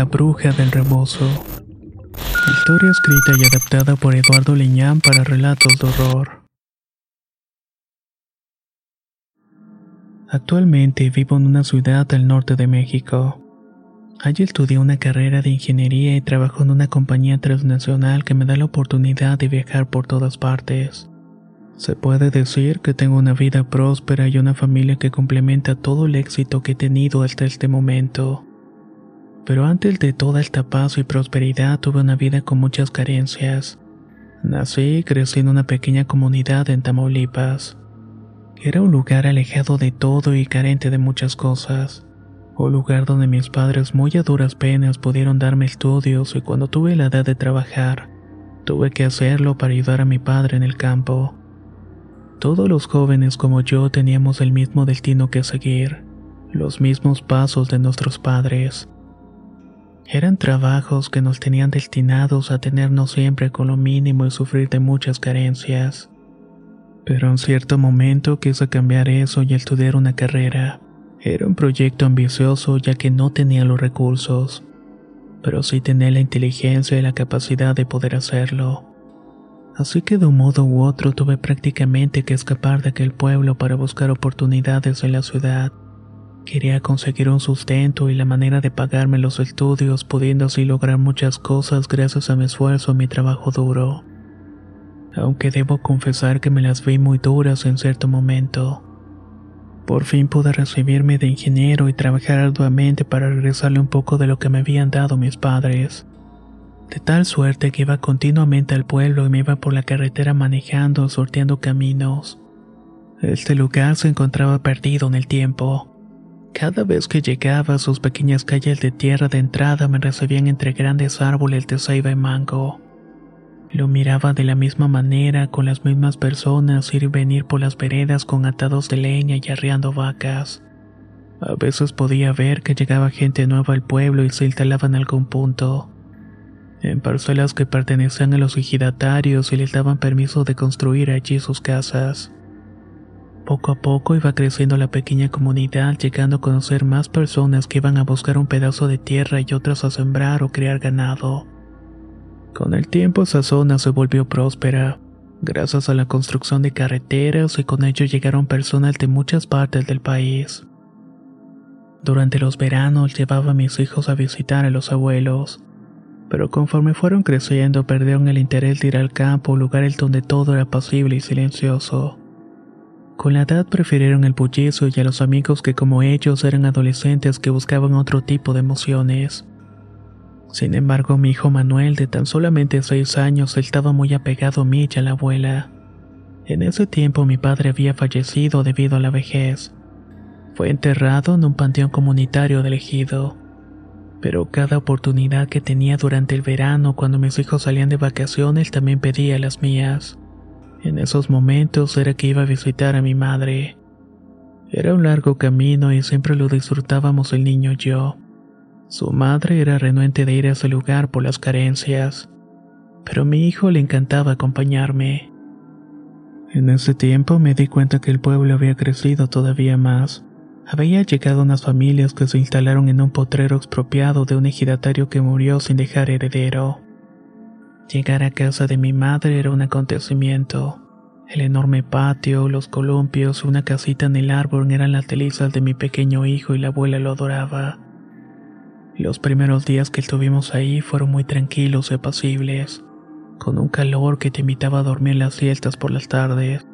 La bruja del rebozo. Historia escrita y adaptada por Eduardo Liñán para relatos de horror. Actualmente vivo en una ciudad del norte de México. Allí estudié una carrera de ingeniería y trabajo en una compañía transnacional que me da la oportunidad de viajar por todas partes. Se puede decir que tengo una vida próspera y una familia que complementa todo el éxito que he tenido hasta este momento. Pero antes de toda esta paz y prosperidad tuve una vida con muchas carencias. Nací y crecí en una pequeña comunidad en Tamaulipas. Era un lugar alejado de todo y carente de muchas cosas. Un lugar donde mis padres muy a duras penas pudieron darme estudios y cuando tuve la edad de trabajar, tuve que hacerlo para ayudar a mi padre en el campo. Todos los jóvenes como yo teníamos el mismo destino que seguir, los mismos pasos de nuestros padres. Eran trabajos que nos tenían destinados a tenernos siempre con lo mínimo y sufrir de muchas carencias. Pero en cierto momento quise cambiar eso y estudiar una carrera. Era un proyecto ambicioso ya que no tenía los recursos, pero sí tenía la inteligencia y la capacidad de poder hacerlo. Así que de un modo u otro tuve prácticamente que escapar de aquel pueblo para buscar oportunidades en la ciudad. Quería conseguir un sustento y la manera de pagarme los estudios, pudiendo así lograr muchas cosas gracias a mi esfuerzo y mi trabajo duro. Aunque debo confesar que me las vi muy duras en cierto momento. Por fin pude recibirme de ingeniero y trabajar arduamente para regresarle un poco de lo que me habían dado mis padres. De tal suerte que iba continuamente al pueblo y me iba por la carretera manejando, sorteando caminos. Este lugar se encontraba perdido en el tiempo. Cada vez que llegaba a sus pequeñas calles de tierra de entrada me recibían entre grandes árboles de ceiba y mango. Lo miraba de la misma manera, con las mismas personas ir y venir por las veredas con atados de leña y arreando vacas. A veces podía ver que llegaba gente nueva al pueblo y se instalaba en algún punto. En parcelas que pertenecían a los ejidatarios y les daban permiso de construir allí sus casas. Poco a poco iba creciendo la pequeña comunidad, llegando a conocer más personas que iban a buscar un pedazo de tierra y otras a sembrar o criar ganado. Con el tiempo esa zona se volvió próspera, gracias a la construcción de carreteras y con ello llegaron personas de muchas partes del país. Durante los veranos llevaba a mis hijos a visitar a los abuelos, pero conforme fueron creciendo perdieron el interés de ir al campo, lugar en donde todo era pasible y silencioso. Con la edad prefirieron el bullicio y a los amigos que como ellos eran adolescentes que buscaban otro tipo de emociones. Sin embargo, mi hijo Manuel, de tan solamente seis años, estaba muy apegado a mí y a la abuela. En ese tiempo mi padre había fallecido debido a la vejez. Fue enterrado en un panteón comunitario del ejido. Pero cada oportunidad que tenía durante el verano cuando mis hijos salían de vacaciones también pedía las mías. En esos momentos era que iba a visitar a mi madre. Era un largo camino y siempre lo disfrutábamos el niño y yo. Su madre era renuente de ir a ese lugar por las carencias, pero a mi hijo le encantaba acompañarme. En ese tiempo me di cuenta que el pueblo había crecido todavía más. Había llegado unas familias que se instalaron en un potrero expropiado de un ejidatario que murió sin dejar heredero. Llegar a casa de mi madre era un acontecimiento. El enorme patio, los columpios una casita en el árbol eran las delicias de mi pequeño hijo y la abuela lo adoraba. Los primeros días que estuvimos ahí fueron muy tranquilos y apacibles, con un calor que te invitaba a dormir las siestas por las tardes.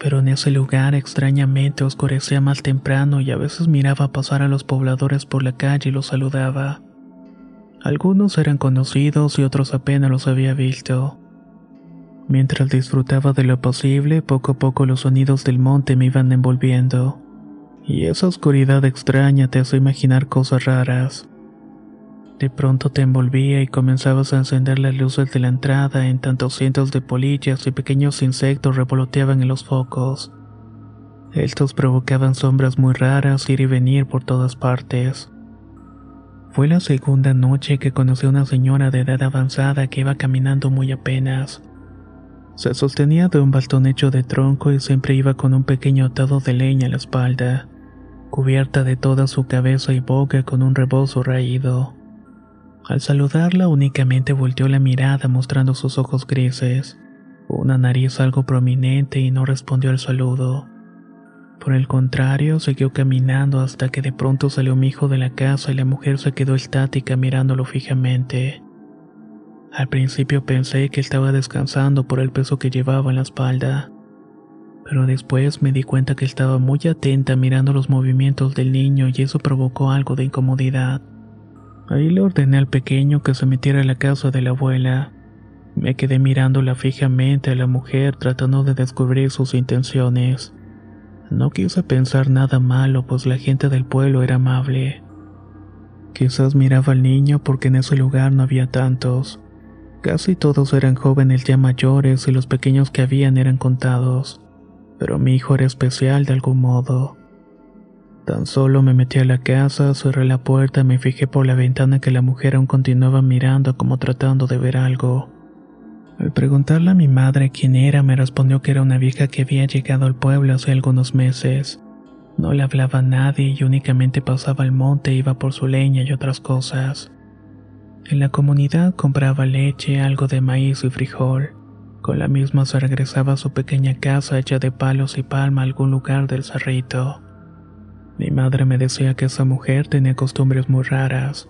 Pero en ese lugar extrañamente oscurecía más temprano y a veces miraba pasar a los pobladores por la calle y los saludaba. Algunos eran conocidos y otros apenas los había visto. Mientras disfrutaba de lo posible, poco a poco los sonidos del monte me iban envolviendo, y esa oscuridad extraña te hace imaginar cosas raras. De pronto te envolvía y comenzabas a encender las luces de la entrada en tantos cientos de polillas y pequeños insectos revoloteaban en los focos. Estos provocaban sombras muy raras ir y venir por todas partes. Fue la segunda noche que conocí a una señora de edad avanzada que iba caminando muy apenas. Se sostenía de un bastón hecho de tronco y siempre iba con un pequeño atado de leña a la espalda, cubierta de toda su cabeza y boca con un rebozo raído. Al saludarla únicamente volteó la mirada mostrando sus ojos grises, una nariz algo prominente y no respondió al saludo. Por el contrario, siguió caminando hasta que de pronto salió mi hijo de la casa y la mujer se quedó estática mirándolo fijamente. Al principio pensé que estaba descansando por el peso que llevaba en la espalda, pero después me di cuenta que estaba muy atenta mirando los movimientos del niño y eso provocó algo de incomodidad. Ahí le ordené al pequeño que se metiera a la casa de la abuela. Me quedé mirándola fijamente a la mujer tratando de descubrir sus intenciones. No quise pensar nada malo, pues la gente del pueblo era amable. Quizás miraba al niño porque en ese lugar no había tantos. Casi todos eran jóvenes ya mayores y los pequeños que habían eran contados, pero mi hijo era especial de algún modo. Tan solo me metí a la casa, cerré la puerta y me fijé por la ventana que la mujer aún continuaba mirando como tratando de ver algo. Al preguntarle a mi madre quién era, me respondió que era una vieja que había llegado al pueblo hace algunos meses. No le hablaba a nadie y únicamente pasaba al monte iba por su leña y otras cosas. En la comunidad compraba leche, algo de maíz y frijol. Con la misma se regresaba a su pequeña casa hecha de palos y palma a algún lugar del cerrito. Mi madre me decía que esa mujer tenía costumbres muy raras.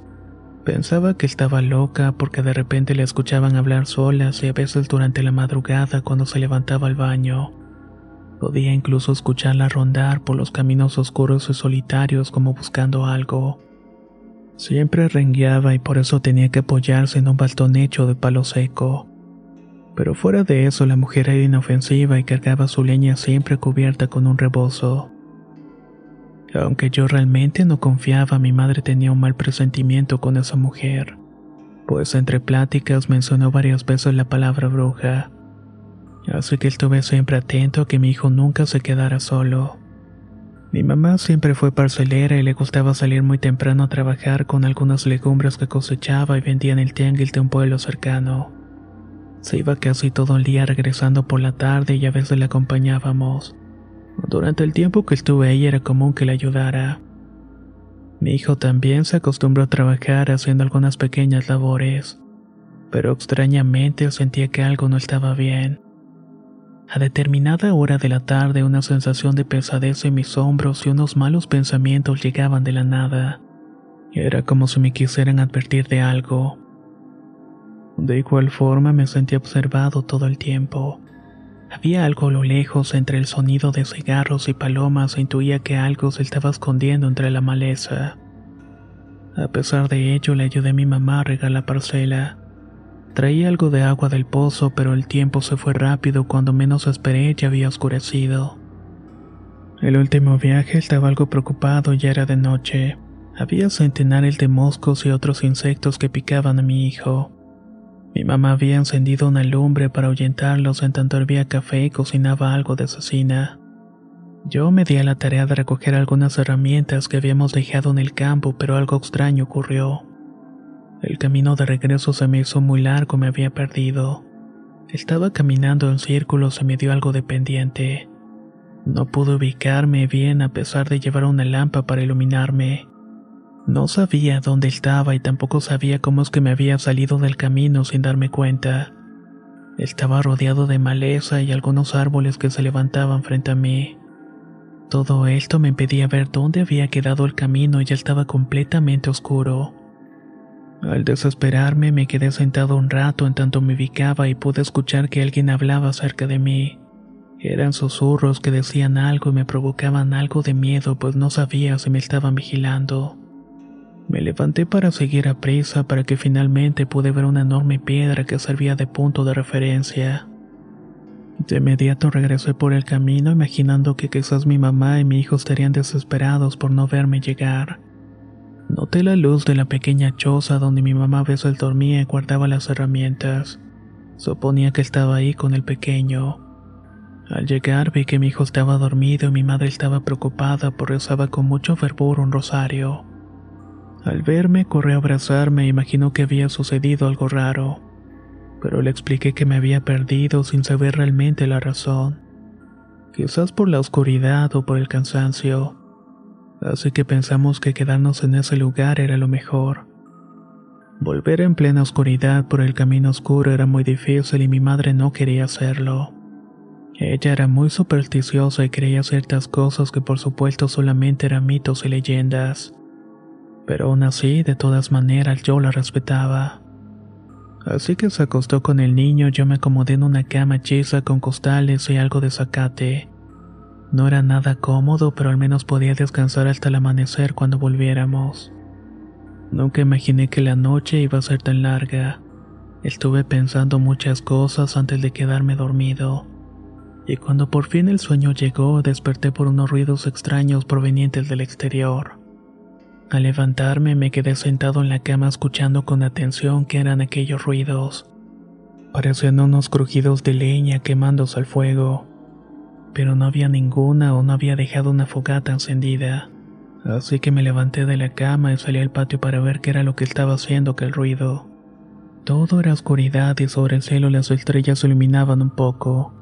Pensaba que estaba loca porque de repente le escuchaban hablar solas y a veces durante la madrugada cuando se levantaba al baño. Podía incluso escucharla rondar por los caminos oscuros y solitarios como buscando algo. Siempre rengueaba y por eso tenía que apoyarse en un bastón hecho de palo seco. Pero fuera de eso la mujer era inofensiva y cargaba su leña siempre cubierta con un rebozo. Aunque yo realmente no confiaba, mi madre tenía un mal presentimiento con esa mujer, pues entre pláticas mencionó varias veces la palabra bruja. Así que estuve siempre atento a que mi hijo nunca se quedara solo. Mi mamá siempre fue parcelera y le gustaba salir muy temprano a trabajar con algunas legumbres que cosechaba y vendía en el tianguil de un pueblo cercano. Se iba casi todo el día regresando por la tarde y a veces le acompañábamos. Durante el tiempo que estuve ahí era común que le ayudara. Mi hijo también se acostumbró a trabajar haciendo algunas pequeñas labores, pero extrañamente sentía que algo no estaba bien. A determinada hora de la tarde una sensación de pesadez en mis hombros y unos malos pensamientos llegaban de la nada. Era como si me quisieran advertir de algo. De igual forma me sentí observado todo el tiempo. Había algo a lo lejos entre el sonido de cigarros y palomas e intuía que algo se estaba escondiendo entre la maleza. A pesar de ello le ayudé a mi mamá a regar la parcela. Traía algo de agua del pozo, pero el tiempo se fue rápido cuando menos esperé ya había oscurecido. El último viaje estaba algo preocupado ya era de noche. Había centenares de moscos y otros insectos que picaban a mi hijo. Mi mamá había encendido una lumbre para ahuyentarlos en tanto hervía café y cocinaba algo de asesina. Yo me di a la tarea de recoger algunas herramientas que habíamos dejado en el campo, pero algo extraño ocurrió. El camino de regreso se me hizo muy largo, me había perdido. Estaba caminando en círculos, se me dio algo de pendiente. No pude ubicarme bien a pesar de llevar una lámpara para iluminarme. No sabía dónde estaba y tampoco sabía cómo es que me había salido del camino sin darme cuenta. Estaba rodeado de maleza y algunos árboles que se levantaban frente a mí. Todo esto me impedía ver dónde había quedado el camino y ya estaba completamente oscuro. Al desesperarme me quedé sentado un rato en tanto me ubicaba y pude escuchar que alguien hablaba cerca de mí. Eran susurros que decían algo y me provocaban algo de miedo pues no sabía si me estaban vigilando. Me levanté para seguir a prisa para que finalmente pude ver una enorme piedra que servía de punto de referencia. De inmediato regresé por el camino imaginando que quizás mi mamá y mi hijo estarían desesperados por no verme llegar. Noté la luz de la pequeña choza donde mi mamá a veces dormía y guardaba las herramientas. Suponía que estaba ahí con el pequeño. Al llegar vi que mi hijo estaba dormido y mi madre estaba preocupada por rezaba con mucho fervor un rosario. Al verme corrió a abrazarme e imaginó que había sucedido algo raro, pero le expliqué que me había perdido sin saber realmente la razón. Quizás por la oscuridad o por el cansancio así que pensamos que quedarnos en ese lugar era lo mejor. Volver en plena oscuridad por el camino oscuro era muy difícil y mi madre no quería hacerlo. Ella era muy supersticiosa y creía ciertas cosas que por supuesto solamente eran mitos y leyendas. Pero aún así, de todas maneras, yo la respetaba. Así que se acostó con el niño, yo me acomodé en una cama hechiza con costales y algo de zacate. No era nada cómodo, pero al menos podía descansar hasta el amanecer cuando volviéramos. Nunca imaginé que la noche iba a ser tan larga. Estuve pensando muchas cosas antes de quedarme dormido. Y cuando por fin el sueño llegó, desperté por unos ruidos extraños provenientes del exterior. Al levantarme me quedé sentado en la cama escuchando con atención qué eran aquellos ruidos. Parecían unos crujidos de leña quemándose al fuego pero no había ninguna o no había dejado una fogata encendida. Así que me levanté de la cama y salí al patio para ver qué era lo que estaba haciendo aquel ruido. Todo era oscuridad y sobre el cielo las estrellas iluminaban un poco.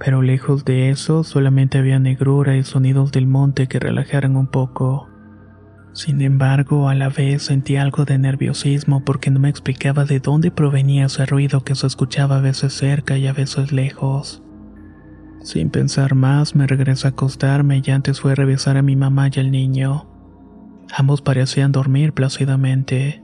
Pero lejos de eso solamente había negrura y sonidos del monte que relajaran un poco. Sin embargo, a la vez sentí algo de nerviosismo porque no me explicaba de dónde provenía ese ruido que se escuchaba a veces cerca y a veces lejos. Sin pensar más, me regresé a acostarme y antes fue a revisar a mi mamá y al niño. Ambos parecían dormir plácidamente.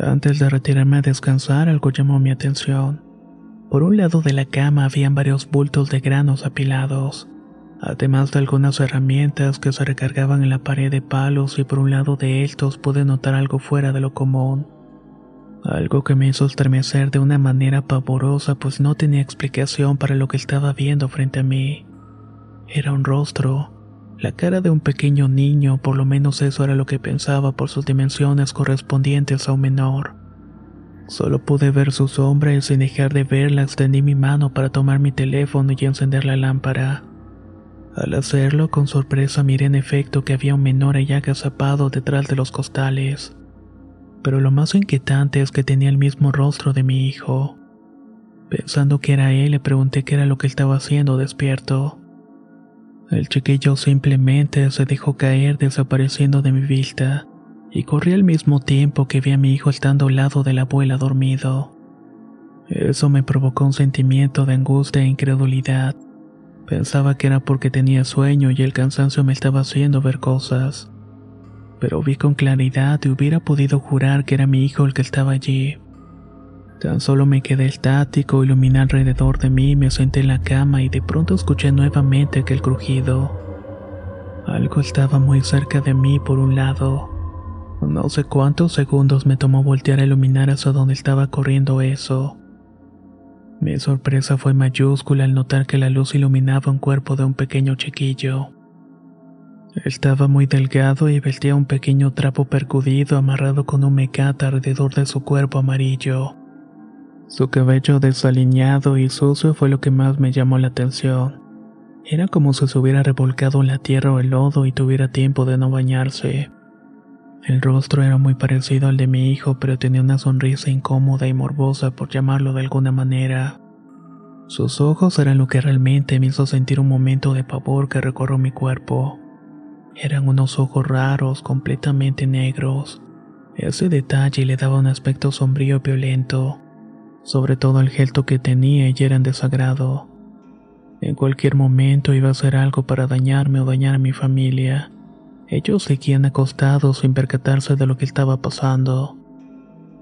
Antes de retirarme a descansar, algo llamó mi atención. Por un lado de la cama habían varios bultos de granos apilados, además de algunas herramientas que se recargaban en la pared de palos y por un lado de estos pude notar algo fuera de lo común. Algo que me hizo estremecer de una manera pavorosa pues no tenía explicación para lo que estaba viendo frente a mí. Era un rostro, la cara de un pequeño niño, por lo menos eso era lo que pensaba por sus dimensiones correspondientes a un menor. Solo pude ver su sombra y sin dejar de verla extendí mi mano para tomar mi teléfono y encender la lámpara. Al hacerlo, con sorpresa miré en efecto que había un menor allá agazapado detrás de los costales. Pero lo más inquietante es que tenía el mismo rostro de mi hijo. Pensando que era él, le pregunté qué era lo que estaba haciendo despierto. El chiquillo simplemente se dejó caer desapareciendo de mi vista y corrí al mismo tiempo que vi a mi hijo estando al lado de la abuela dormido. Eso me provocó un sentimiento de angustia e incredulidad. Pensaba que era porque tenía sueño y el cansancio me estaba haciendo ver cosas. Pero vi con claridad y hubiera podido jurar que era mi hijo el que estaba allí. Tan solo me quedé estático, iluminé alrededor de mí, me senté en la cama y de pronto escuché nuevamente aquel crujido. Algo estaba muy cerca de mí por un lado. No sé cuántos segundos me tomó voltear a iluminar hacia donde estaba corriendo eso. Mi sorpresa fue mayúscula al notar que la luz iluminaba un cuerpo de un pequeño chiquillo. Estaba muy delgado y vestía un pequeño trapo percudido amarrado con un mecate alrededor de su cuerpo amarillo. Su cabello desaliñado y sucio fue lo que más me llamó la atención. Era como si se hubiera revolcado en la tierra o el lodo y tuviera tiempo de no bañarse. El rostro era muy parecido al de mi hijo, pero tenía una sonrisa incómoda y morbosa por llamarlo de alguna manera. Sus ojos eran lo que realmente me hizo sentir un momento de pavor que recorrió mi cuerpo. Eran unos ojos raros, completamente negros. Ese detalle le daba un aspecto sombrío y violento, sobre todo el gesto que tenía y era en desagrado. En cualquier momento iba a hacer algo para dañarme o dañar a mi familia. Ellos seguían acostados sin percatarse de lo que estaba pasando.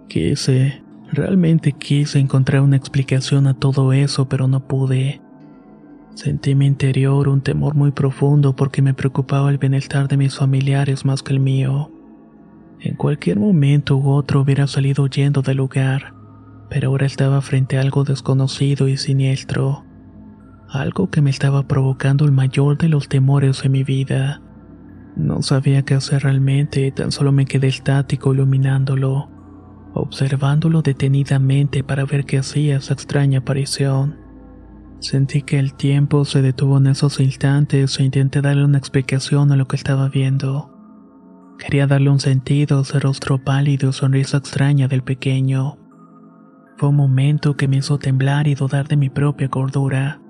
Quise, realmente quise encontrar una explicación a todo eso, pero no pude. Sentí en mi interior un temor muy profundo porque me preocupaba el bienestar de mis familiares más que el mío. En cualquier momento u otro hubiera salido huyendo del lugar, pero ahora estaba frente a algo desconocido y siniestro, algo que me estaba provocando el mayor de los temores en mi vida. No sabía qué hacer realmente, tan solo me quedé estático iluminándolo, observándolo detenidamente para ver qué hacía esa extraña aparición. Sentí que el tiempo se detuvo en esos instantes e intenté darle una explicación a lo que estaba viendo. Quería darle un sentido a ese rostro pálido y sonrisa extraña del pequeño. Fue un momento que me hizo temblar y dudar de mi propia cordura.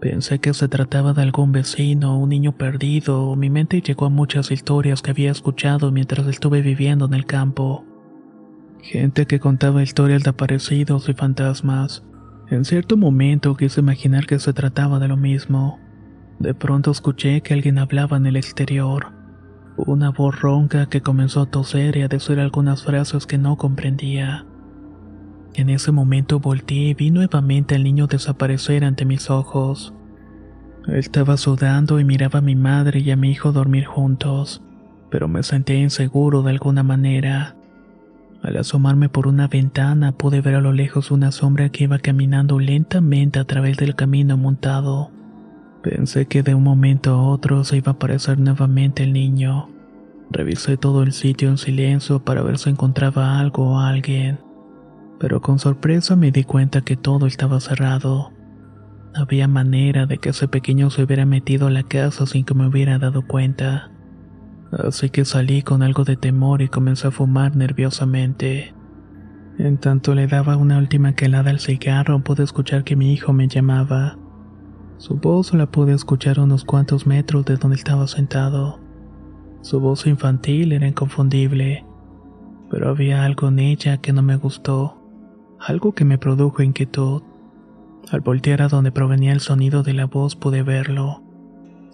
Pensé que se trataba de algún vecino, un niño perdido, mi mente llegó a muchas historias que había escuchado mientras estuve viviendo en el campo. Gente que contaba historias de aparecidos y fantasmas. En cierto momento quise imaginar que se trataba de lo mismo. De pronto escuché que alguien hablaba en el exterior. Una voz ronca que comenzó a toser y a decir algunas frases que no comprendía. En ese momento volteé y vi nuevamente al niño desaparecer ante mis ojos. Estaba sudando y miraba a mi madre y a mi hijo dormir juntos, pero me sentí inseguro de alguna manera. Al asomarme por una ventana pude ver a lo lejos una sombra que iba caminando lentamente a través del camino montado. Pensé que de un momento a otro se iba a aparecer nuevamente el niño. Revisé todo el sitio en silencio para ver si encontraba algo o alguien, pero con sorpresa me di cuenta que todo estaba cerrado. Había manera de que ese pequeño se hubiera metido a la casa sin que me hubiera dado cuenta así que salí con algo de temor y comencé a fumar nerviosamente. En tanto le daba una última quelada al cigarro, pude escuchar que mi hijo me llamaba. Su voz la pude escuchar unos cuantos metros de donde estaba sentado. Su voz infantil era inconfundible, pero había algo en ella que no me gustó, algo que me produjo inquietud. Al voltear a donde provenía el sonido de la voz pude verlo.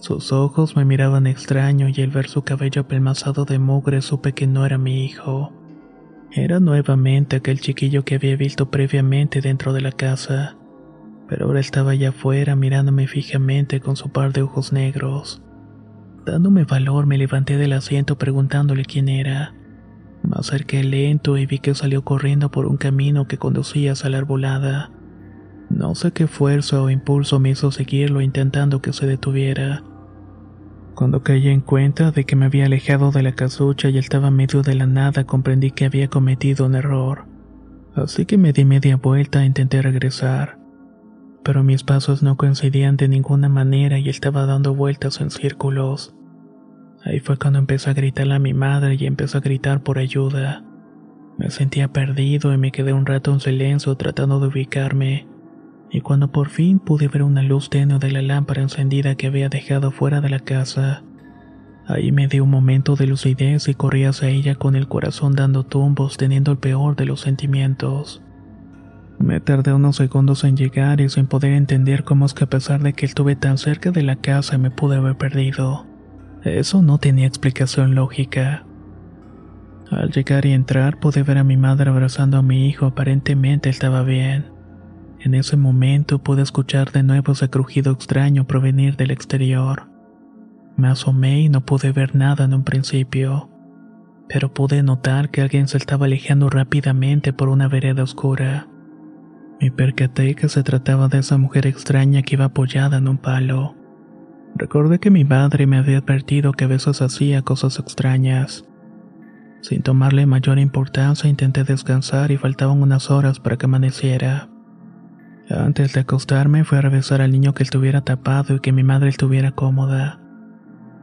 Sus ojos me miraban extraño y al ver su cabello apelmazado de mugre supe que no era mi hijo. Era nuevamente aquel chiquillo que había visto previamente dentro de la casa, pero ahora estaba allá afuera mirándome fijamente con su par de ojos negros. Dándome valor me levanté del asiento preguntándole quién era. Me acerqué lento y vi que salió corriendo por un camino que conducía hacia la arbolada. No sé qué fuerza o impulso me hizo seguirlo intentando que se detuviera. Cuando caí en cuenta de que me había alejado de la casucha y estaba medio de la nada, comprendí que había cometido un error. Así que me di media vuelta e intenté regresar. Pero mis pasos no coincidían de ninguna manera y estaba dando vueltas en círculos. Ahí fue cuando empecé a gritarle a mi madre y empecé a gritar por ayuda. Me sentía perdido y me quedé un rato en silencio tratando de ubicarme y cuando por fin pude ver una luz tenue de la lámpara encendida que había dejado fuera de la casa, ahí me di un momento de lucidez y corrí hacia ella con el corazón dando tumbos teniendo el peor de los sentimientos. Me tardé unos segundos en llegar y sin poder entender cómo es que a pesar de que estuve tan cerca de la casa me pude haber perdido. Eso no tenía explicación lógica. Al llegar y entrar pude ver a mi madre abrazando a mi hijo, aparentemente estaba bien. En ese momento pude escuchar de nuevo ese crujido extraño provenir del exterior. Me asomé y no pude ver nada en un principio, pero pude notar que alguien se estaba alejando rápidamente por una vereda oscura. Me percaté que se trataba de esa mujer extraña que iba apoyada en un palo. Recordé que mi madre me había advertido que a veces hacía cosas extrañas. Sin tomarle mayor importancia intenté descansar y faltaban unas horas para que amaneciera. Antes de acostarme fui a revisar al niño que estuviera tapado y que mi madre estuviera cómoda.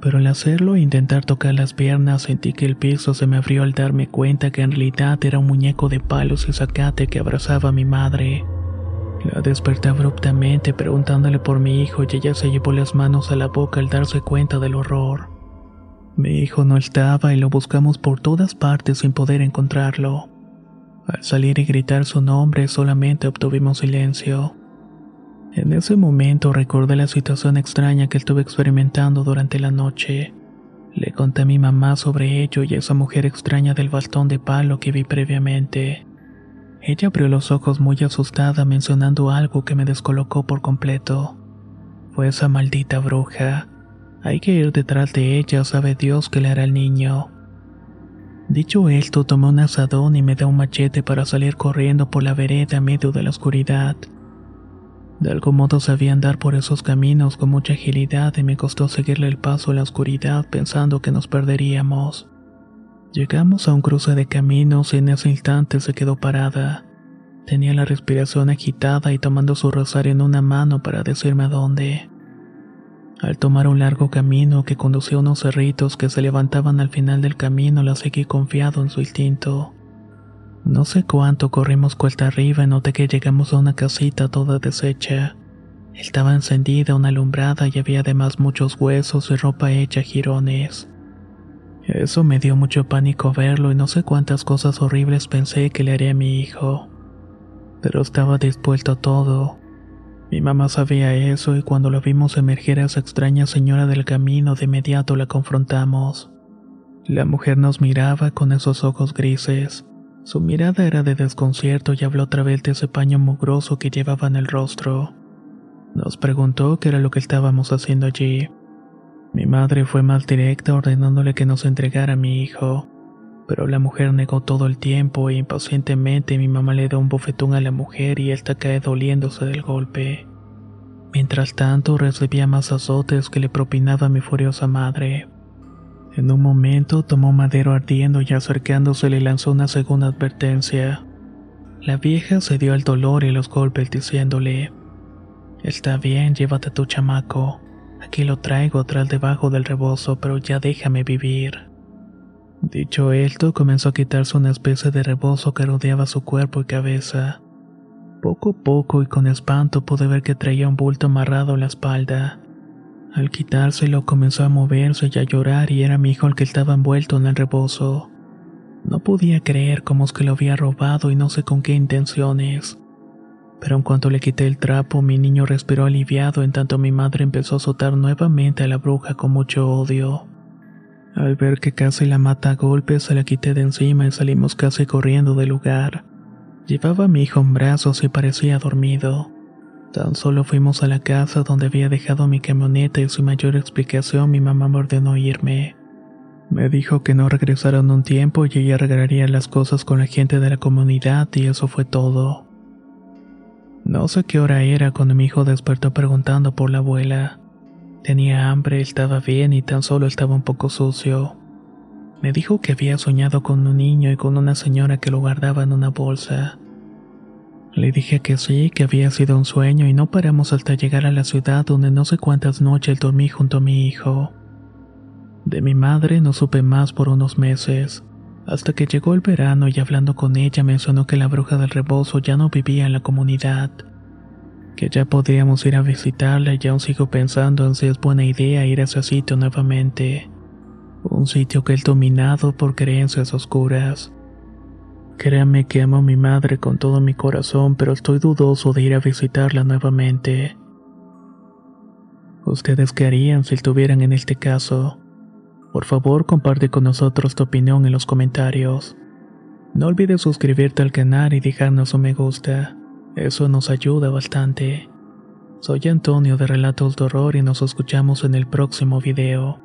Pero al hacerlo e intentar tocar las piernas sentí que el piso se me abrió al darme cuenta que en realidad era un muñeco de palos y zacate que abrazaba a mi madre. La desperté abruptamente preguntándole por mi hijo y ella se llevó las manos a la boca al darse cuenta del horror. Mi hijo no estaba y lo buscamos por todas partes sin poder encontrarlo. Al salir y gritar su nombre solamente obtuvimos silencio. En ese momento recordé la situación extraña que estuve experimentando durante la noche. Le conté a mi mamá sobre ello y a esa mujer extraña del bastón de palo que vi previamente. Ella abrió los ojos muy asustada mencionando algo que me descolocó por completo. Fue esa maldita bruja. Hay que ir detrás de ella, sabe Dios que le hará al niño. Dicho esto, tomé un asadón y me da un machete para salir corriendo por la vereda en medio de la oscuridad. De algún modo sabía andar por esos caminos con mucha agilidad y me costó seguirle el paso a la oscuridad pensando que nos perderíamos. Llegamos a un cruce de caminos y en ese instante se quedó parada. Tenía la respiración agitada y tomando su rosario en una mano para decirme a dónde. Al tomar un largo camino que conducía a unos cerritos que se levantaban al final del camino, la seguí confiado en su instinto. No sé cuánto corrimos cuesta arriba y noté que llegamos a una casita toda deshecha. Estaba encendida una alumbrada y había además muchos huesos y ropa hecha a jirones. Eso me dio mucho pánico verlo y no sé cuántas cosas horribles pensé que le haría a mi hijo. Pero estaba dispuesto a todo. Mi mamá sabía eso y cuando lo vimos emerger a esa extraña señora del camino de inmediato la confrontamos. La mujer nos miraba con esos ojos grises. Su mirada era de desconcierto y habló otra vez de ese paño mugroso que llevaba en el rostro. Nos preguntó qué era lo que estábamos haciendo allí. Mi madre fue más directa ordenándole que nos entregara a mi hijo, pero la mujer negó todo el tiempo e impacientemente mi mamá le dio un bofetón a la mujer y ésta cae doliéndose del golpe. Mientras tanto recibía más azotes que le propinaba mi furiosa madre. En un momento tomó madero ardiendo y acercándose le lanzó una segunda advertencia. La vieja se dio al dolor y los golpes diciéndole, Está bien, llévate a tu chamaco. Aquí lo traigo atrás debajo del rebozo, pero ya déjame vivir. Dicho esto, comenzó a quitarse una especie de rebozo que rodeaba su cuerpo y cabeza. Poco a poco y con espanto pude ver que traía un bulto amarrado en la espalda. Al quitárselo comenzó a moverse y a llorar y era mi hijo el que estaba envuelto en el rebozo. No podía creer cómo es que lo había robado y no sé con qué intenciones pero en cuanto le quité el trapo, mi niño respiró aliviado en tanto mi madre empezó a azotar nuevamente a la bruja con mucho odio. Al ver que casi la mata a golpes, se la quité de encima y salimos casi corriendo del lugar. Llevaba a mi hijo en brazos y parecía dormido. Tan solo fuimos a la casa donde había dejado mi camioneta y sin mayor explicación mi mamá me ordenó irme. Me dijo que no regresara en un tiempo y ella arreglaría las cosas con la gente de la comunidad y eso fue todo. No sé qué hora era cuando mi hijo despertó preguntando por la abuela. Tenía hambre, estaba bien y tan solo estaba un poco sucio. Me dijo que había soñado con un niño y con una señora que lo guardaba en una bolsa. Le dije que sí, que había sido un sueño y no paramos hasta llegar a la ciudad donde no sé cuántas noches dormí junto a mi hijo. De mi madre no supe más por unos meses hasta que llegó el verano y hablando con ella mencionó que la bruja del rebozo ya no vivía en la comunidad, que ya podríamos ir a visitarla y aún sigo pensando en si es buena idea ir a ese sitio nuevamente, un sitio que es dominado por creencias oscuras. Créame que amo a mi madre con todo mi corazón, pero estoy dudoso de ir a visitarla nuevamente. ¿Ustedes qué harían si estuvieran en este caso? Por favor, comparte con nosotros tu opinión en los comentarios. No olvides suscribirte al canal y dejarnos un me gusta. Eso nos ayuda bastante. Soy Antonio de Relatos de Horror y nos escuchamos en el próximo video.